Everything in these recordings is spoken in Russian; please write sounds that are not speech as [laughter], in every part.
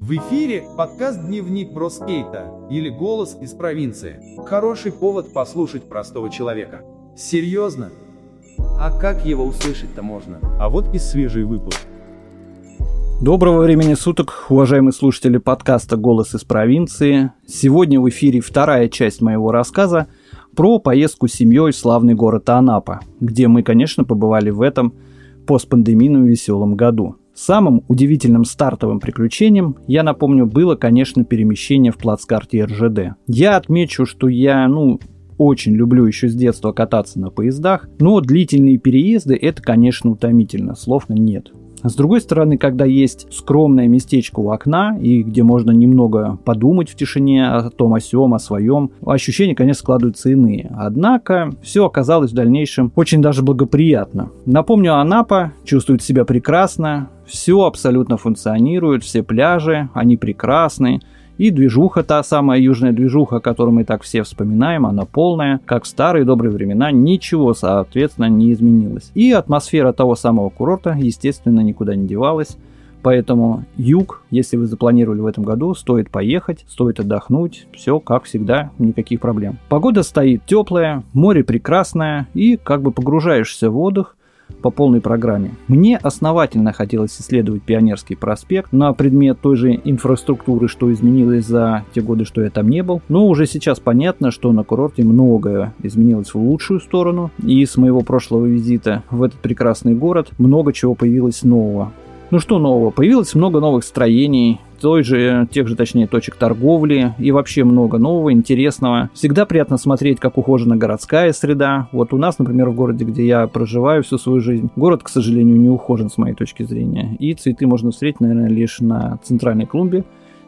В эфире подкаст «Дневник Броскейта» или «Голос из провинции». Хороший повод послушать простого человека. Серьезно? А как его услышать-то можно? А вот и свежий выпуск. Доброго времени суток, уважаемые слушатели подкаста «Голос из провинции». Сегодня в эфире вторая часть моего рассказа про поездку с семьей в славный город Анапа, где мы, конечно, побывали в этом постпандемийном веселом году – Самым удивительным стартовым приключением, я напомню, было, конечно, перемещение в плацкарте РЖД. Я отмечу, что я, ну, очень люблю еще с детства кататься на поездах, но длительные переезды это, конечно, утомительно, слов нет. С другой стороны, когда есть скромное местечко у окна, и где можно немного подумать в тишине о том, о сём, о своем, ощущения, конечно, складываются иные. Однако, все оказалось в дальнейшем очень даже благоприятно. Напомню, Анапа чувствует себя прекрасно, все абсолютно функционирует, все пляжи, они прекрасны, и движуха, та самая южная движуха, которую мы так все вспоминаем, она полная. Как в старые добрые времена, ничего, соответственно, не изменилось. И атмосфера того самого курорта, естественно, никуда не девалась. Поэтому юг, если вы запланировали в этом году, стоит поехать, стоит отдохнуть, все как всегда, никаких проблем. Погода стоит теплая, море прекрасное и как бы погружаешься в отдых – по полной программе. Мне основательно хотелось исследовать Пионерский проспект на предмет той же инфраструктуры, что изменилось за те годы, что я там не был. Но уже сейчас понятно, что на курорте многое изменилось в лучшую сторону. И с моего прошлого визита в этот прекрасный город много чего появилось нового. Ну что нового? Появилось много новых строений, той же, тех же, точнее, точек торговли и вообще много нового, интересного. Всегда приятно смотреть, как ухожена городская среда. Вот у нас, например, в городе, где я проживаю всю свою жизнь, город, к сожалению, не ухожен с моей точки зрения. И цветы можно встретить, наверное, лишь на центральной клумбе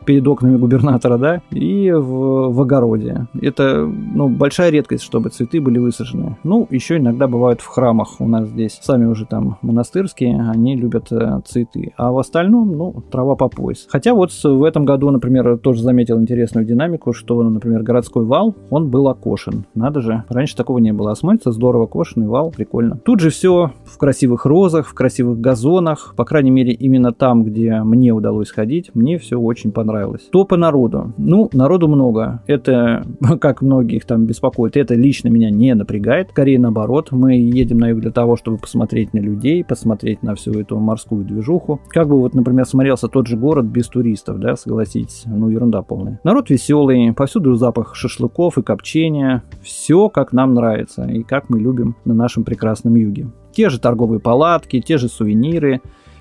перед окнами губернатора, да, и в, в огороде. Это, ну, большая редкость, чтобы цветы были высажены. Ну, еще иногда бывают в храмах у нас здесь. Сами уже там монастырские, они любят э, цветы. А в остальном, ну, трава по пояс. Хотя вот в этом году, например, тоже заметил интересную динамику, что, например, городской вал, он был окошен. Надо же, раньше такого не было. А смотрится здорово кошенный вал, прикольно. Тут же все в красивых розах, в красивых газонах. По крайней мере, именно там, где мне удалось ходить, мне все очень понравилось понравилось. То по народу. Ну, народу много. Это, [laughs] как многих там беспокоит, это лично меня не напрягает. Скорее наоборот, мы едем на юг для того, чтобы посмотреть на людей, посмотреть на всю эту морскую движуху. Как бы вот, например, смотрелся тот же город без туристов, да, согласитесь, ну, ерунда полная. Народ веселый, повсюду запах шашлыков и копчения. Все, как нам нравится и как мы любим на нашем прекрасном юге. Те же торговые палатки, те же сувениры,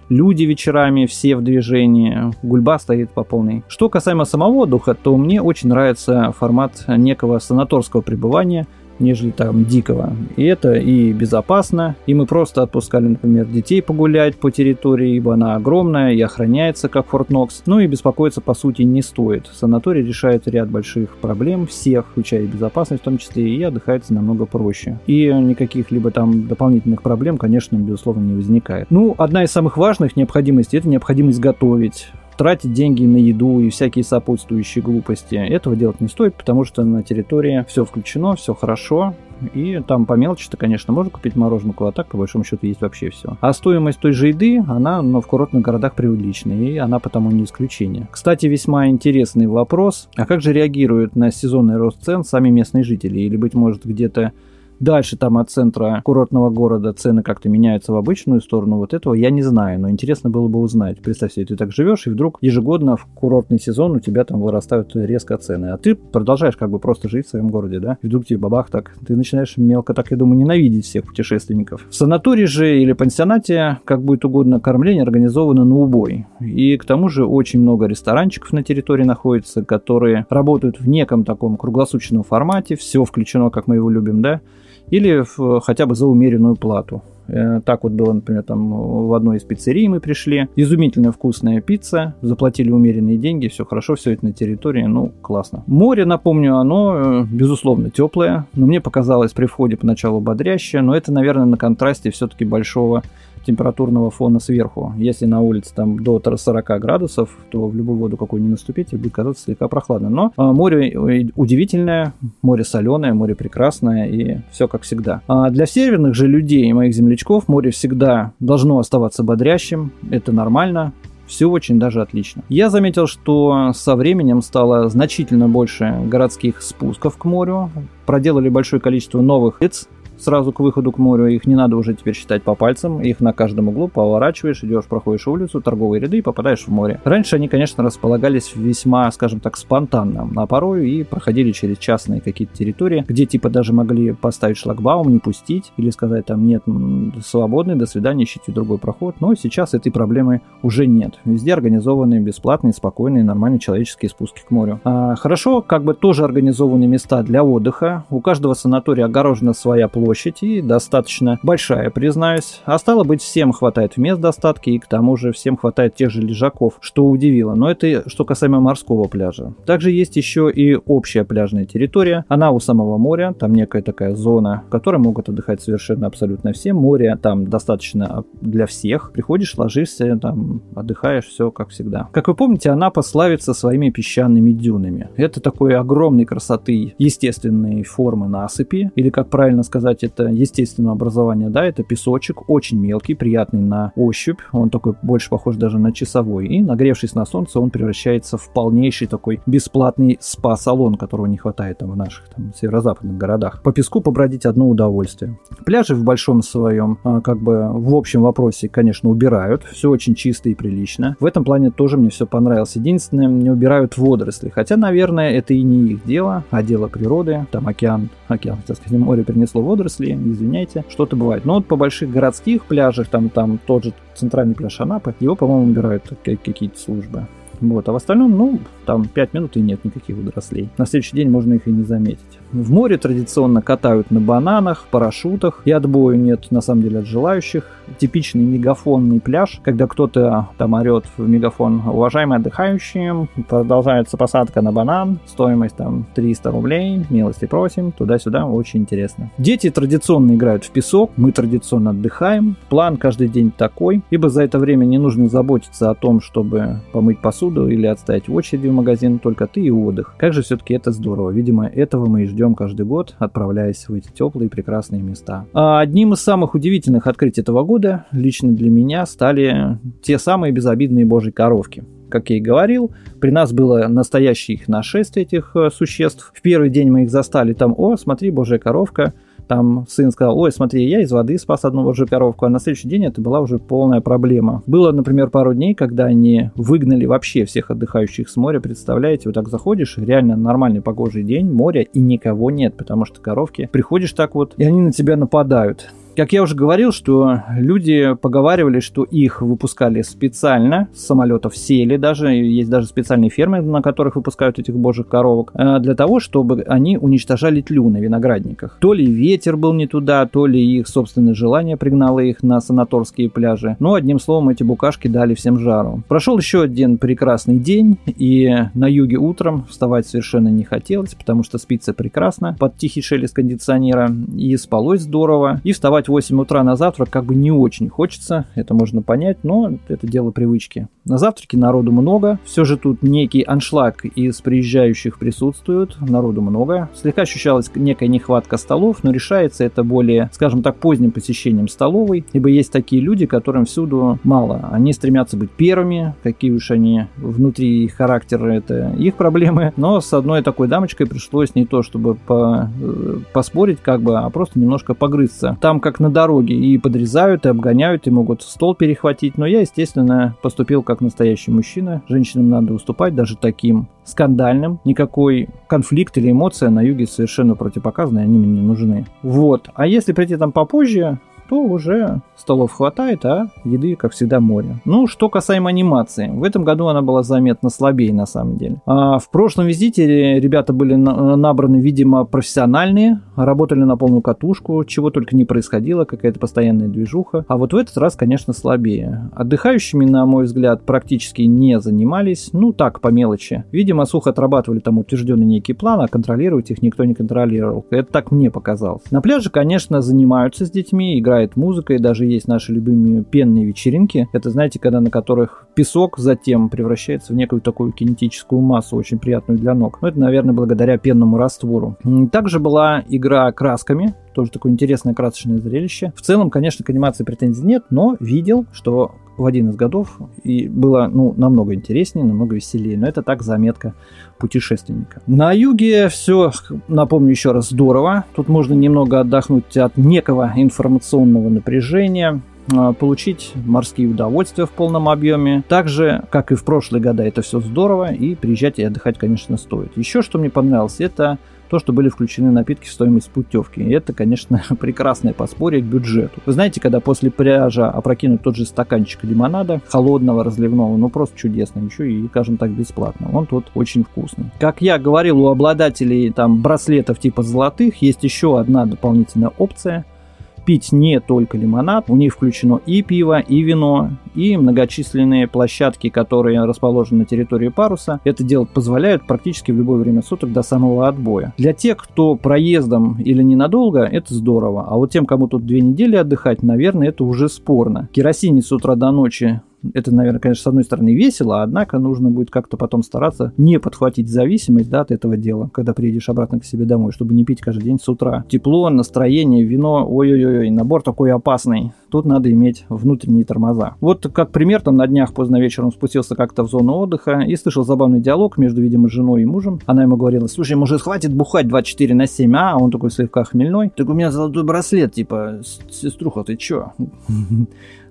люди вечерами все в движении, гульба стоит по полной. Что касаемо самого отдыха, то мне очень нравится формат некого санаторского пребывания – нежели там дикого. И это и безопасно, и мы просто отпускали, например, детей погулять по территории, ибо она огромная и охраняется, как Форт Нокс. Ну и беспокоиться, по сути, не стоит. Санаторий решает ряд больших проблем, всех, включая безопасность в том числе, и отдыхается намного проще. И никаких либо там дополнительных проблем, конечно, безусловно, не возникает. Ну, одна из самых важных необходимостей – это необходимость готовить тратить деньги на еду и всякие сопутствующие глупости. Этого делать не стоит, потому что на территории все включено, все хорошо, и там по мелочи-то, конечно, можно купить мороженку, а так, по большому счету, есть вообще все. А стоимость той же еды, она ну, в курортных городах приличная, и она потому не исключение. Кстати, весьма интересный вопрос. А как же реагируют на сезонный рост цен сами местные жители? Или, быть может, где-то Дальше там от центра курортного города цены как-то меняются в обычную сторону. Вот этого я не знаю, но интересно было бы узнать. Представь себе, ты так живешь, и вдруг ежегодно в курортный сезон у тебя там вырастают резко цены. А ты продолжаешь как бы просто жить в своем городе, да? И вдруг тебе бабах так. Ты начинаешь мелко так, я думаю, ненавидеть всех путешественников. В санатории же или пансионате, как будет угодно, кормление организовано на убой. И к тому же очень много ресторанчиков на территории находится, которые работают в неком таком круглосуточном формате. Все включено, как мы его любим, да? Или в, хотя бы за умеренную плату. Э, так вот было, например, там в одной из пиццерий мы пришли. Изумительно вкусная пицца, заплатили умеренные деньги, все хорошо, все это на территории, ну, классно. Море, напомню, оно, э, безусловно, теплое, но мне показалось при входе поначалу бодрящее, но это, наверное, на контрасте все-таки большого температурного фона сверху. Если на улице там до 40 градусов, то в любую воду, какую ни наступите, будет казаться слегка прохладно. Но а, море удивительное, море соленое, море прекрасное и все как всегда. А для северных же людей, моих землячков, море всегда должно оставаться бодрящим. Это нормально Все очень даже отлично. Я заметил, что со временем стало значительно больше городских спусков к морю. Проделали большое количество новых лиц сразу к выходу к морю. Их не надо уже теперь считать по пальцам. Их на каждом углу поворачиваешь, идешь, проходишь улицу, торговые ряды и попадаешь в море. Раньше они, конечно, располагались весьма, скажем так, спонтанно, а порой и проходили через частные какие-то территории, где типа даже могли поставить шлагбаум, не пустить или сказать там нет, свободный, до свидания, ищите другой проход. Но сейчас этой проблемы уже нет. Везде организованы бесплатные, спокойные, нормальные человеческие спуски к морю. А, хорошо, как бы тоже организованы места для отдыха. У каждого санатория огорожена своя площадь площадь и достаточно большая, признаюсь. А стало быть, всем хватает мест достатки и к тому же всем хватает тех же лежаков, что удивило. Но это что касаемо морского пляжа. Также есть еще и общая пляжная территория. Она у самого моря, там некая такая зона, в которой могут отдыхать совершенно абсолютно все. Море там достаточно для всех. Приходишь, ложишься, там отдыхаешь, все как всегда. Как вы помните, Анапа славится своими песчаными дюнами. Это такой огромной красоты естественной формы насыпи, или как правильно сказать, сказать, это естественное образование, да, это песочек, очень мелкий, приятный на ощупь, он такой больше похож даже на часовой, и нагревшись на солнце, он превращается в полнейший такой бесплатный спа-салон, которого не хватает там в наших там северо-западных городах. По песку побродить одно удовольствие. Пляжи в большом своем, а, как бы в общем вопросе, конечно, убирают, все очень чисто и прилично. В этом плане тоже мне все понравилось. Единственное, не убирают водоросли, хотя, наверное, это и не их дело, а дело природы. Там океан, океан, хотел сказать, море принесло водоросли, водоросли, извиняйте, что-то бывает. Но вот по больших городских пляжах, там, там тот же центральный пляж Анапы, его, по-моему, убирают какие-то службы. Вот, а в остальном, ну, там 5 минут и нет никаких водорослей. На следующий день можно их и не заметить. В море традиционно катают на бананах, парашютах, и отбою нет, на самом деле, от желающих. Типичный мегафонный пляж, когда кто-то там орет в мегафон «Уважаемые отдыхающие, продолжается посадка на банан, стоимость там 300 рублей, милости просим, туда-сюда, очень интересно». Дети традиционно играют в песок, мы традиционно отдыхаем, план каждый день такой, ибо за это время не нужно заботиться о том, чтобы помыть посуду или отстоять очереди в магазин, только ты и отдых. Как же все-таки это здорово, видимо, этого мы и ждем каждый год, отправляясь в эти теплые прекрасные места. А одним из самых удивительных открытий этого года лично для меня стали те самые безобидные божьи коровки как я и говорил, при нас было настоящее их нашествие этих э, существ. В первый день мы их застали там, о, смотри, божья коровка, там сын сказал, ой, смотри, я из воды спас одну же коровку, а на следующий день это была уже полная проблема. Было, например, пару дней, когда они выгнали вообще всех отдыхающих с моря, представляете, вот так заходишь, реально нормальный погожий день, море, и никого нет, потому что коровки, приходишь так вот, и они на тебя нападают. Как я уже говорил, что люди поговаривали, что их выпускали специально, с самолетов сели даже, есть даже специальные фермы, на которых выпускают этих божьих коровок, э, для того, чтобы они уничтожали тлю на виноградниках. То ли ветер был не туда, то ли их собственное желание пригнало их на санаторские пляжи. Но, одним словом, эти букашки дали всем жару. Прошел еще один прекрасный день, и на юге утром вставать совершенно не хотелось, потому что спится прекрасно под тихий шелест кондиционера, и спалось здорово, и вставать вставать в 8 утра на завтрак как бы не очень хочется, это можно понять, но это дело привычки. На завтраке народу много, все же тут некий аншлаг из приезжающих присутствует, народу много. Слегка ощущалась некая нехватка столов, но решается это более, скажем так, поздним посещением столовой, ибо есть такие люди, которым всюду мало. Они стремятся быть первыми, какие уж они внутри характера, это их проблемы. Но с одной такой дамочкой пришлось не то, чтобы по, э, поспорить, как бы, а просто немножко погрызться. Там как как на дороге, и подрезают, и обгоняют, и могут стол перехватить. Но я, естественно, поступил как настоящий мужчина. Женщинам надо уступать, даже таким скандальным. Никакой конфликт или эмоция на юге совершенно противопоказаны, они мне не нужны. Вот. А если прийти там попозже, то уже столов хватает, а еды, как всегда, море. Ну, что касаемо анимации. В этом году она была заметно слабее, на самом деле. А в прошлом визите ребята были набраны, видимо, профессиональные, работали на полную катушку, чего только не происходило, какая-то постоянная движуха. А вот в этот раз, конечно, слабее. Отдыхающими, на мой взгляд, практически не занимались, ну так, по мелочи. Видимо, сухо отрабатывали там утвержденный некий план, а контролировать их никто не контролировал. Это так мне показалось. На пляже, конечно, занимаются с детьми, играют играет музыка, и даже есть наши любимые пенные вечеринки. Это, знаете, когда на которых песок затем превращается в некую такую кинетическую массу, очень приятную для ног. Но это, наверное, благодаря пенному раствору. Также была игра красками, Тоже такое интересное красочное зрелище. В целом, конечно, к анимации претензий нет, но видел, что в один из годов и было ну, намного интереснее, намного веселее. Но это так заметка путешественника. На юге все, напомню еще раз, здорово. Тут можно немного отдохнуть от некого информационного напряжения а, получить морские удовольствия в полном объеме. Также, как и в прошлые года, это все здорово, и приезжать и отдыхать, конечно, стоит. Еще что мне понравилось, это то, что были включены напитки в стоимость путевки. И это, конечно, [laughs] прекрасное подспорье к бюджету. Вы знаете, когда после пляжа опрокинуть тот же стаканчик лимонада, холодного, разливного, ну просто чудесно, еще и, скажем так, бесплатно. Он тут очень вкусный. Как я говорил, у обладателей там браслетов типа золотых есть еще одна дополнительная опция – пить не только лимонад, у них включено и пиво, и вино, и многочисленные площадки, которые расположены на территории паруса. Это делать позволяют практически в любое время суток до самого отбоя. Для тех, кто проездом или ненадолго, это здорово. А вот тем, кому тут две недели отдыхать, наверное, это уже спорно. Керосинить с утра до ночи это, наверное, конечно, с одной стороны весело, однако нужно будет как-то потом стараться не подхватить зависимость да, от этого дела, когда приедешь обратно к себе домой, чтобы не пить каждый день с утра. Тепло, настроение, вино, ой-ой-ой, набор такой опасный. Тут надо иметь внутренние тормоза. Вот как пример, там на днях поздно вечером спустился как-то в зону отдыха и слышал забавный диалог между, видимо, женой и мужем. Она ему говорила, слушай, может, хватит бухать 24 на 7, а? Он такой слегка хмельной. Так у меня золотой браслет, типа, сеструха, ты чё?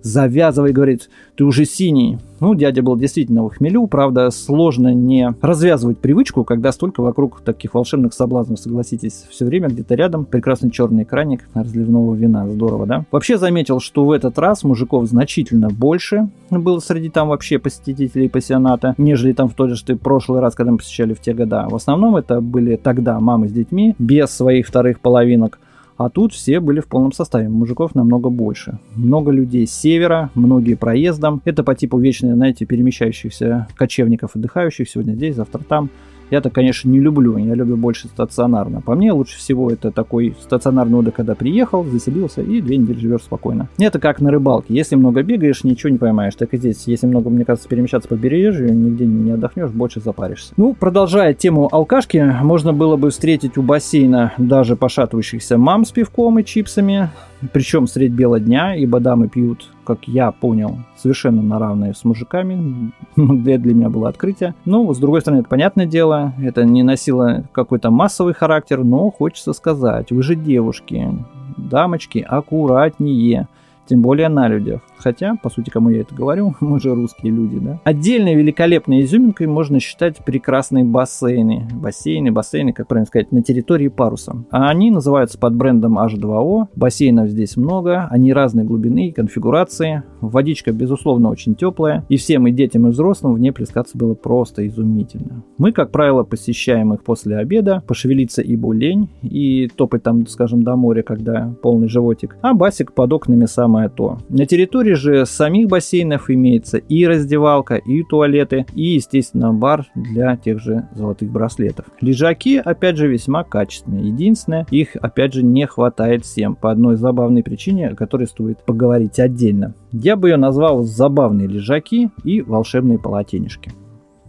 Завязывай, говорит, ты уже синий. Ну, дядя был действительно в хмелю, правда, сложно не развязывать привычку, когда столько вокруг таких волшебных соблазнов, согласитесь, все время где-то рядом прекрасный черный краник разливного вина, здорово, да? Вообще заметил, что в этот раз мужиков значительно больше было среди там вообще посетителей пассионата, нежели там в тот же прошлый раз, когда мы посещали в те года. В основном это были тогда мамы с детьми, без своих вторых половинок. А тут все были в полном составе, мужиков намного больше. Много людей с севера, многие проездом. Это по типу вечно, знаете, перемещающихся кочевников, отдыхающих сегодня здесь, завтра там. Я-то, конечно, не люблю, я люблю больше стационарно. По мне лучше всего это такой стационарный отдых, когда приехал, заселился и две недели живешь спокойно. Это как на рыбалке. Если много бегаешь, ничего не поймаешь. Так и здесь, если много, мне кажется, перемещаться по побережью, нигде не отдохнешь, больше запаришься. Ну, продолжая тему алкашки, можно было бы встретить у бассейна даже пошатывающихся мам с пивком и чипсами, причем средь бела дня, ибо дамы пьют, как я понял, совершенно на равные с мужиками. [laughs] для, для меня было открытие. Ну, с другой стороны, это понятное дело, это не носило какой-то массовый характер, но хочется сказать, вы же девушки, дамочки, аккуратнее тем более на людях. Хотя, по сути, кому я это говорю, [laughs] мы же русские люди, да. Отдельной великолепной изюминкой можно считать прекрасные бассейны. Бассейны, бассейны, как правильно сказать, на территории паруса. А они называются под брендом H2O. Бассейнов здесь много, они разной глубины и конфигурации. Водичка, безусловно, очень теплая. И всем, и детям, и взрослым в ней плескаться было просто изумительно. Мы, как правило, посещаем их после обеда. Пошевелиться ибо лень и топать там, скажем, до моря, когда полный животик. А басик под окнами сам самое то. На территории же самих бассейнов имеется и раздевалка, и туалеты, и, естественно, бар для тех же золотых браслетов. Лежаки, опять же, весьма качественные. Единственное, их, опять же, не хватает всем по одной забавной причине, о которой стоит поговорить отдельно. Я бы ее назвал забавные лежаки и волшебные полотенежки.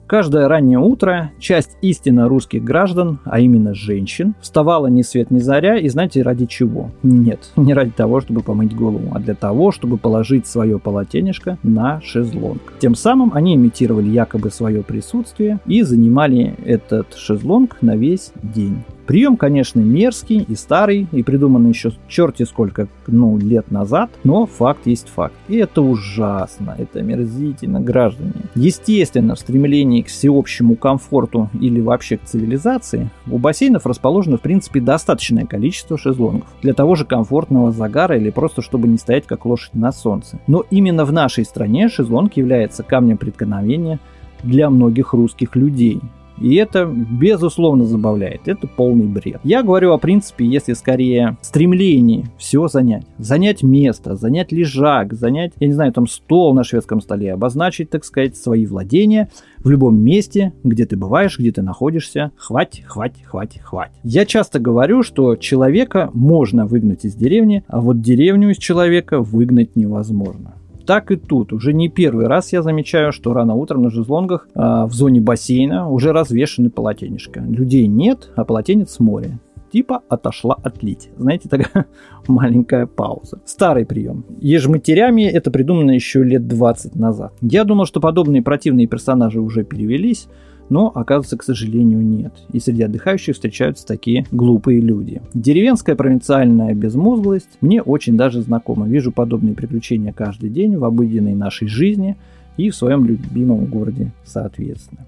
Каждое раннее утро часть истинно русских граждан, а именно женщин, вставала ни свет ни заря, и знаете ради чего? Нет, [laughs] не ради того, чтобы помыть голову, а для того, чтобы положить свое полотенечко на шезлонг. Тем самым они имитировали якобы свое присутствие и занимали этот шезлонг на весь день. Прием, конечно, мерзкий и старый, и придуманный еще черти сколько, ну, лет назад, но факт есть факт. И это ужасно, это мерзительно, граждане. Естественно, в стремлении к всеобщему комфорту или вообще к цивилизации, у бассейнов расположено, в принципе, достаточное количество шезлонгов для того же комфортного загара или просто чтобы не стоять как лошадь на солнце. Но именно в нашей стране шезлонг является камнем преткновения для многих русских людей. И это, безусловно, забавляет. Это полный бред. Я говорю о принципе, если скорее стремлении все занять. Занять место, занять лежак, занять, я не знаю, там стол на шведском столе, обозначить, так сказать, свои владения в любом месте, где ты бываешь, где ты находишься. Хвать, хвать, хвать, хвать. Я часто говорю, что человека можно выгнать из деревни, а вот деревню из человека выгнать невозможно. Так и тут. Уже не первый раз я замечаю, что рано утром на жезлонгах э, в зоне бассейна уже развешаны полотенечко. Людей нет, а полотенец с моря. типа отошла отлить. Знаете, такая [laughs] маленькая пауза. Старый прием. Ежматерями это придумано еще лет 20 назад. Я думал, что подобные противные персонажи уже перевелись, но, оказывается, к сожалению, нет. И среди отдыхающих встречаются такие глупые люди. Деревенская провинциальная безмозглость мне очень даже знакома. Вижу подобные приключения каждый день в обыденной нашей жизни и в своем любимом городе соответственно.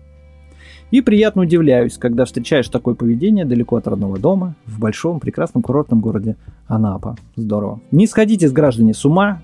И приятно удивляюсь, когда встречаешь такое поведение далеко от родного дома, в большом прекрасном курортном городе Анапа. Здорово. Не сходите с граждане с ума,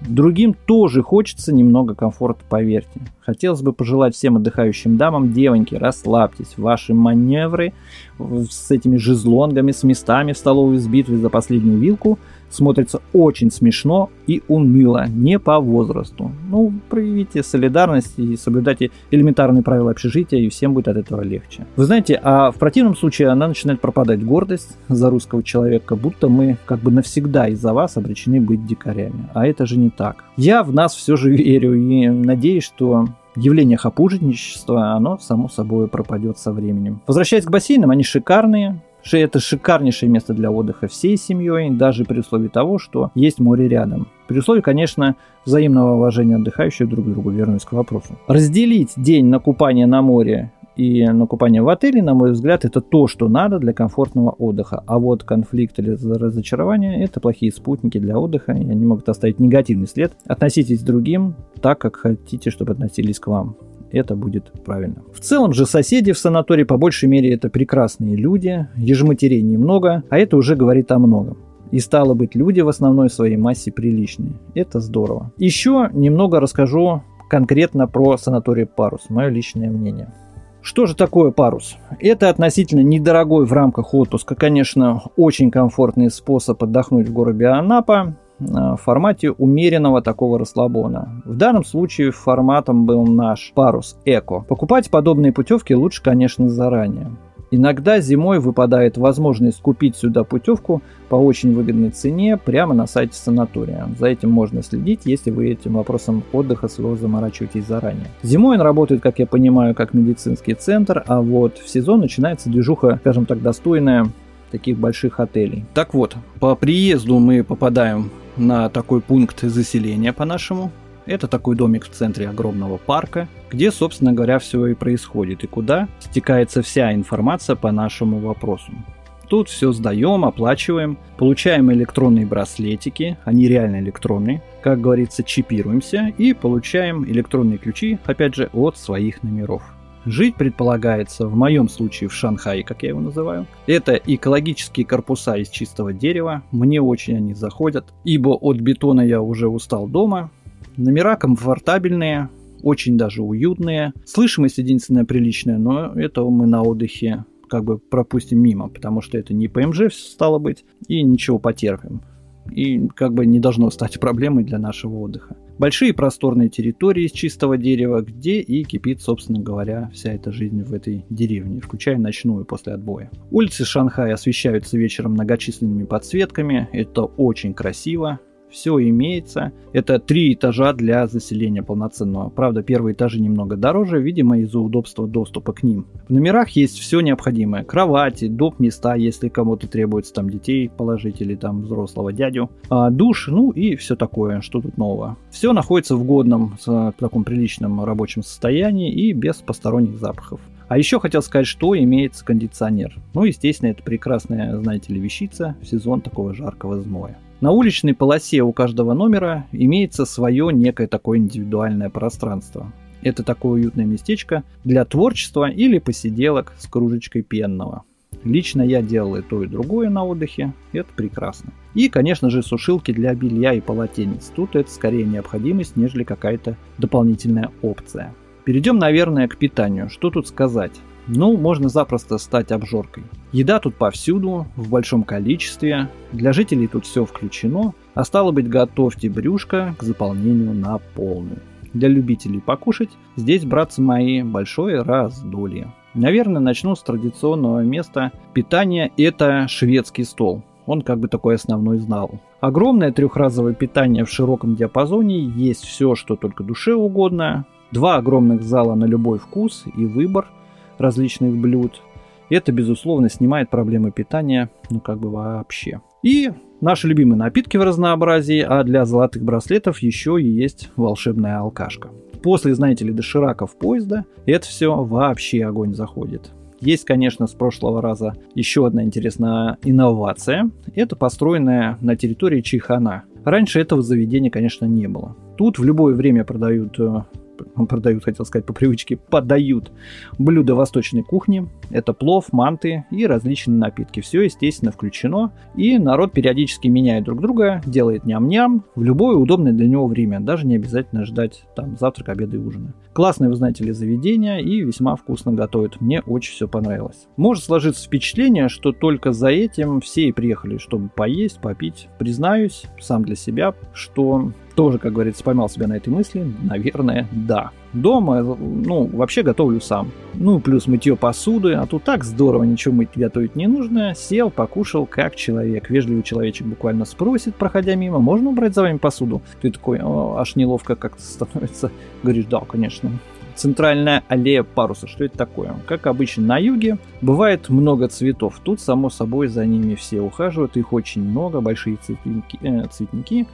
Другим тоже хочется немного комфорта, поверьте. Хотелось бы пожелать всем отдыхающим дамам, девоньки, расслабьтесь. Ваши маневры с этими жезлонгами, с местами в столовой с битвой за последнюю вилку – смотрится очень смешно и уныло, не по возрасту. Ну, проявите солидарность и соблюдайте элементарные правила общежития, и всем будет от этого легче. Вы знаете, а в противном случае она начинает пропадать гордость за русского человека, будто мы как бы навсегда из-за вас обречены быть дикарями. А это же не так. Я в нас все же верю и надеюсь, что явление хапужничества, оно само собой пропадет со временем. Возвращаясь к бассейнам, они шикарные, это шикарнейшее место для отдыха всей семьей, даже при условии того, что есть море рядом. При условии, конечно, взаимного уважения отдыхающих друг к другу, вернусь к вопросу. Разделить день на купание на море и на купание в отеле, на мой взгляд, это то, что надо для комфортного отдыха. А вот конфликт или разочарование – это плохие спутники для отдыха, и они могут оставить негативный след. Относитесь к другим так, как хотите, чтобы относились к вам это будет правильно. В целом же соседи в санатории по большей мере это прекрасные люди, ежематерей немного, а это уже говорит о многом. И стало быть, люди в основной своей массе приличные. Это здорово. Еще немного расскажу конкретно про санаторий Парус, мое личное мнение. Что же такое парус? Это относительно недорогой в рамках отпуска, конечно, очень комфортный способ отдохнуть в городе Анапа в формате умеренного такого расслабона. В данном случае форматом был наш парус Эко. Покупать подобные путевки лучше, конечно, заранее. Иногда зимой выпадает возможность купить сюда путевку по очень выгодной цене прямо на сайте санатория. За этим можно следить, если вы этим вопросом отдыха своего заморачиваетесь заранее. Зимой он работает, как я понимаю, как медицинский центр, а вот в сезон начинается движуха, скажем так, достойная таких больших отелей. Так вот, по приезду мы попадаем на такой пункт заселения по-нашему. Это такой домик в центре огромного парка, где, собственно говоря, все и происходит, и куда стекается вся информация по нашему вопросу. Тут все сдаем, оплачиваем, получаем электронные браслетики, они реально электронные, как говорится, чипируемся и получаем электронные ключи, опять же, от своих номеров. Жить предполагается, в моем случае, в Шанхае, как я его называю. Это экологические корпуса из чистого дерева. Мне очень они заходят, ибо от бетона я уже устал дома. Номера комфортабельные, очень даже уютные. Слышимость единственная приличная, но это мы на отдыхе как бы пропустим мимо, потому что это не ПМЖ стало быть, и ничего потерпим. И как бы не должно стать [laughs] проблемой для нашего отдыха. Большие просторные территории из чистого дерева, где и кипит, собственно говоря, вся эта жизнь в этой деревне, включая ночную после отбоя. Улицы Шанхая освещаются вечером многочисленными подсветками, это очень красиво, все имеется. Это три этажа для заселения полноценного. Правда, первые этажи немного дороже, видимо, из-за удобства доступа к ним. В номерах есть все необходимое. Кровати, доп. места, если кому-то требуется там детей положить или там взрослого дядю. А, душ, ну и все такое, что тут нового. Все находится в годном, в таком приличном рабочем состоянии и без посторонних запахов. А еще хотел сказать, что имеется кондиционер. Ну, естественно, это прекрасная, знаете ли, вещица в сезон такого жаркого зноя. На уличной полосе у каждого номера имеется свое некое такое индивидуальное пространство. Это такое уютное местечко для творчества или посиделок с кружечкой пенного. Лично я делал и то, и другое на отдыхе. Это прекрасно. И, конечно же, сушилки для белья и полотенец. Тут это скорее необходимость, нежели какая-то дополнительная опция. Перейдем, наверное, к питанию. Что тут сказать? Ну, можно запросто стать обжоркой. Еда тут повсюду, в большом количестве, для жителей тут все включено, а стало быть готовьте брюшко к заполнению на полную. Для любителей покушать здесь, братцы мои, большое раздолье. Наверное, начну с традиционного места питания, это шведский стол. Он как бы такой основной знал. Огромное трехразовое питание в широком диапазоне, есть все, что только душе угодно. Два огромных зала на любой вкус и выбор – различных блюд. Это, безусловно, снимает проблемы питания, ну как бы вообще. И наши любимые напитки в разнообразии, а для золотых браслетов еще и есть волшебная алкашка. После, знаете ли, дошираков поезда это все вообще огонь заходит. Есть, конечно, с прошлого раза еще одна интересная инновация. Это построенная на территории Чихана. Раньше этого заведения, конечно, не было. Тут в любое время продают э, продают, хотел сказать по привычке, подают блюда восточной кухни. Это плов, манты и различные напитки. Все, естественно, включено. И народ периодически меняет друг друга, делает ням-ням в любое удобное для него время. Даже не обязательно ждать там завтрак, обеда и ужина. Классное, вы знаете ли, заведение и весьма вкусно готовят. Мне очень все понравилось. Может сложиться впечатление, что только за этим все и приехали, чтобы поесть, попить. Признаюсь, сам для себя, что тоже, как говорится, поймал себя на этой мысли. Наверное, да. Дома, ну, вообще готовлю сам. Ну, плюс мытье посуды, а тут так здорово, ничего мыть готовить не нужно. Сел, покушал, как человек. Вежливый человечек буквально спросит, проходя мимо, можно убрать за вами посуду? Ты такой, аж неловко как-то становится. Говоришь, да, конечно центральная аллея паруса. Что это такое? Как обычно на юге, бывает много цветов. Тут, само собой, за ними все ухаживают. Их очень много, большие цветники. Э, цветники.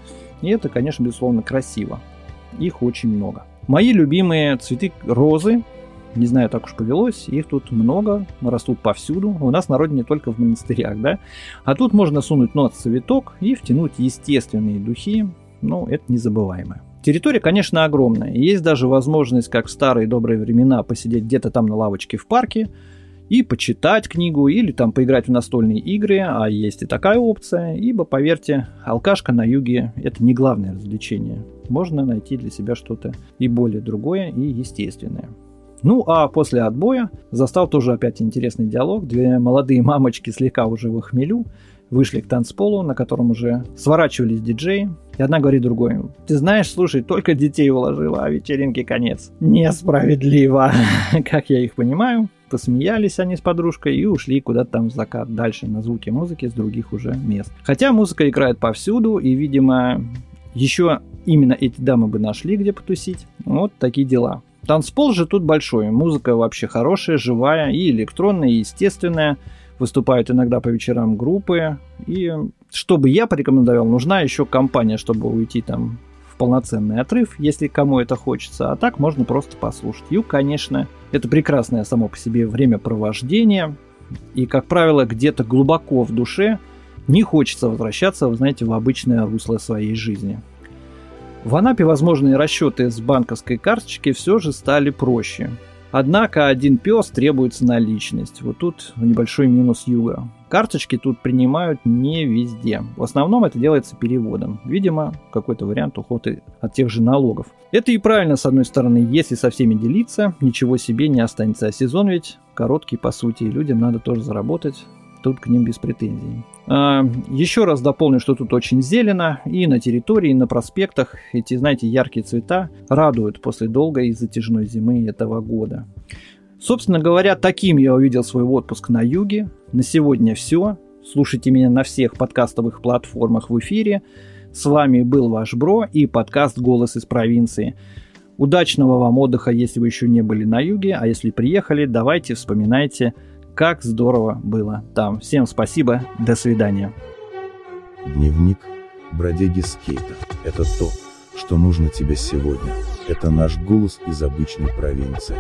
И это, конечно, безусловно, красиво. Их очень много. Мои любимые цветы розы. Не знаю, так уж повелось. Их тут много, растут повсюду. У нас на родине только в монастырях, да? А тут можно сунуть нос цветок и втянуть естественные духи. Ну, это незабываемое. Территория, конечно, огромная. Есть даже возможность, как в старые добрые времена, посидеть где-то там на лавочке в парке и почитать книгу или там поиграть в настольные игры, а есть и такая опция, ибо, поверьте, алкашка на юге – это не главное развлечение. Можно найти для себя что-то и более другое, и естественное. Ну а после отбоя застал тоже опять интересный диалог. Две молодые мамочки слегка уже в хмелю вышли к танцполу, на котором уже сворачивались диджеи. И одна говорит другой, ты знаешь, слушай, только детей уложила, а вечеринке конец. Несправедливо. [laughs] Как я их понимаю, посмеялись они с подружкой и ушли куда-то там в закат дальше на звуки музыки с других уже мест. Хотя музыка играет повсюду, и, видимо, еще именно эти дамы бы нашли, где потусить. Вот такие дела. Танцпол же тут большой, музыка вообще хорошая, живая и электронная, и естественная выступают иногда по вечерам группы. И чтобы я порекомендовал, нужна еще компания, чтобы уйти там в полноценный отрыв, если кому это хочется. А так можно просто послушать. Ю, конечно, это прекрасное само по себе времяпровождение. И, как правило, где-то глубоко в душе не хочется возвращаться, вы знаете, в обычное русло своей жизни. В Анапе возможные расчеты с банковской карточки все же стали проще. Однако один пес требуется наличность. Вот тут небольшой минус юга. Карточки тут принимают не везде. В основном это делается переводом. Видимо, какой-то вариант ухода от тех же налогов. Это и правильно, с одной стороны, если со всеми делиться, ничего себе не останется. А сезон ведь короткий, по сути, и людям надо тоже заработать тут к ним без претензий. А, еще раз дополню, что тут очень зелено, и на территории, и на проспектах эти, знаете, яркие цвета радуют после долгой и затяжной зимы этого года. Собственно говоря, таким я увидел свой отпуск на юге. На сегодня все. Слушайте меня на всех подкастовых платформах в эфире. С вами был ваш Бро и подкаст «Голос из провинции». Удачного вам отдыха, если вы еще не были на юге, а если приехали, давайте вспоминайте – как здорово было там. Всем спасибо, до свидания. Дневник бродяги скейта. Это то, что нужно тебе сегодня. Это наш голос из обычной провинции.